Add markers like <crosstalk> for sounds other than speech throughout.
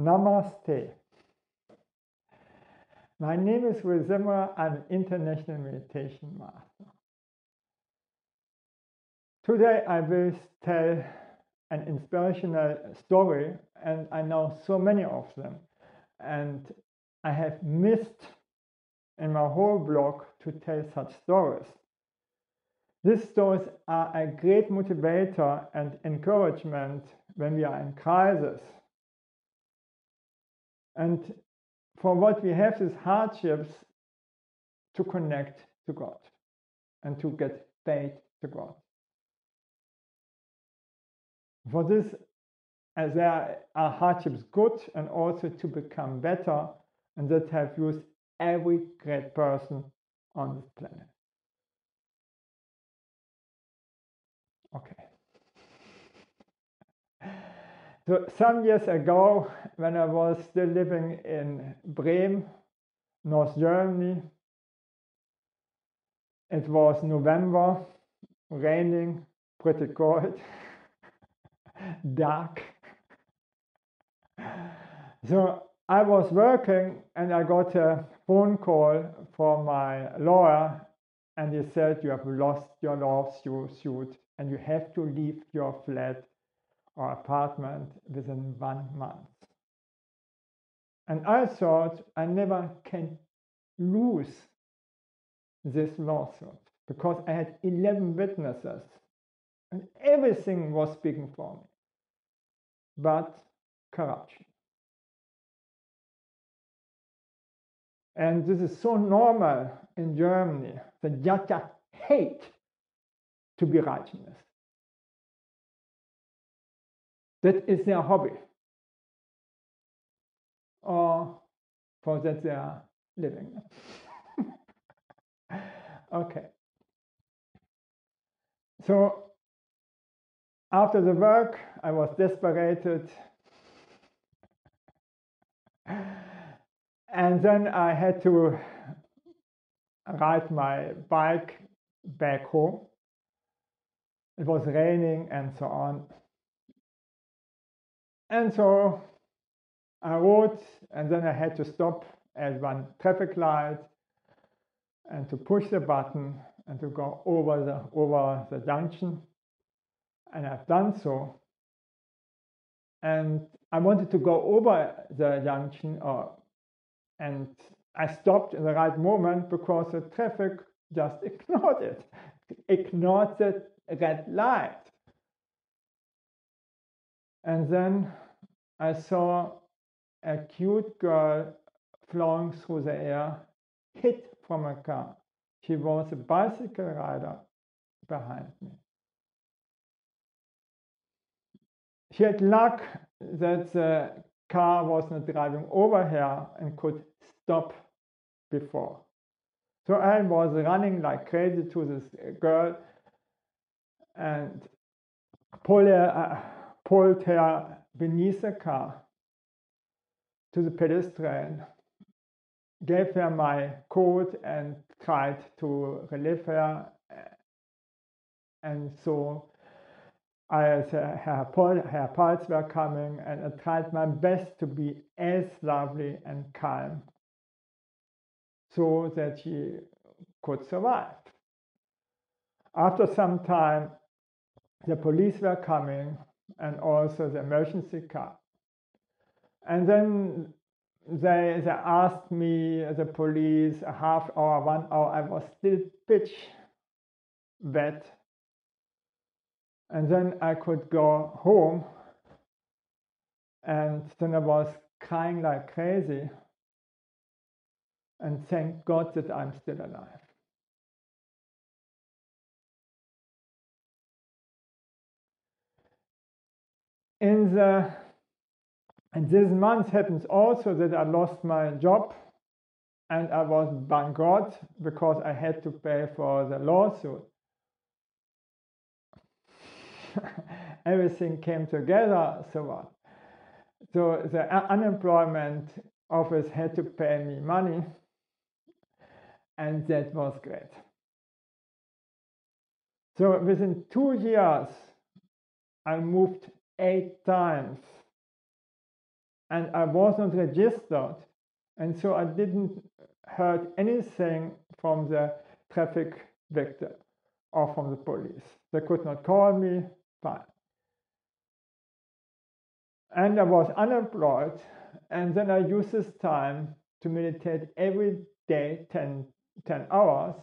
Namaste. My name is Zimmer. I'm an international meditation master. Today I will tell an inspirational story, and I know so many of them. And I have missed in my whole blog to tell such stories. These stories are a great motivator and encouragement when we are in crisis. And for what we have these hardships to connect to God and to get faith to God. For this, as there are hardships good and also to become better, and that have used every great person on this planet. Okay. So some years ago, when I was still living in Bremen, North Germany, it was November, raining, pretty cold, <laughs> dark. So I was working and I got a phone call from my lawyer and he said you have lost your lawsuit and you have to leave your flat or apartment within one month. And I thought I never can lose this lawsuit because I had 11 witnesses and everything was speaking for me. But corruption. And this is so normal in Germany that just hate to be righteous. That is their hobby. Or for that they are living. <laughs> okay. So after the work, I was desperated. <laughs> And then I had to ride my bike back home. It was raining and so on. And so I rode, and then I had to stop at one traffic light and to push the button and to go over the over the junction. And I've done so. And I wanted to go over the junction or and I stopped in the right moment because the traffic just <laughs> ignored it, ignored the red light. And then I saw a cute girl flying through the air, hit from a car. She was a bicycle rider behind me. She had luck that the car was not driving over her and could stop before. So I was running like crazy to this girl and pulled her, uh, pulled her beneath the car to the pedestrian, gave her my coat and tried to relieve her. And so I, her, her pulse were coming and I tried my best to be as lovely and calm so that she could survive. After some time, the police were coming and also the emergency car. And then they, they asked me, the police, a half hour, one hour, I was still pitch wet. And then I could go home. And then I was crying like crazy and thank God that I'm still alive. In the uh, and this month happens also that I lost my job and I was bankrupt because I had to pay for the lawsuit. <laughs> Everything came together, so what? So the unemployment office had to pay me money and that was great. So within two years, I moved eight times and I wasn't registered. And so I didn't heard anything from the traffic victim or from the police. They could not call me, fine. And I was unemployed, and then I used this time to meditate every day 10, 10 hours,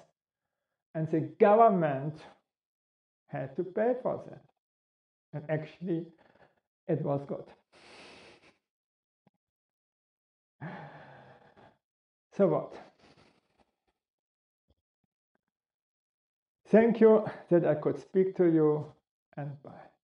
and the government had to pay for that. And actually, it was good. So what? Thank you that I could speak to you and bye.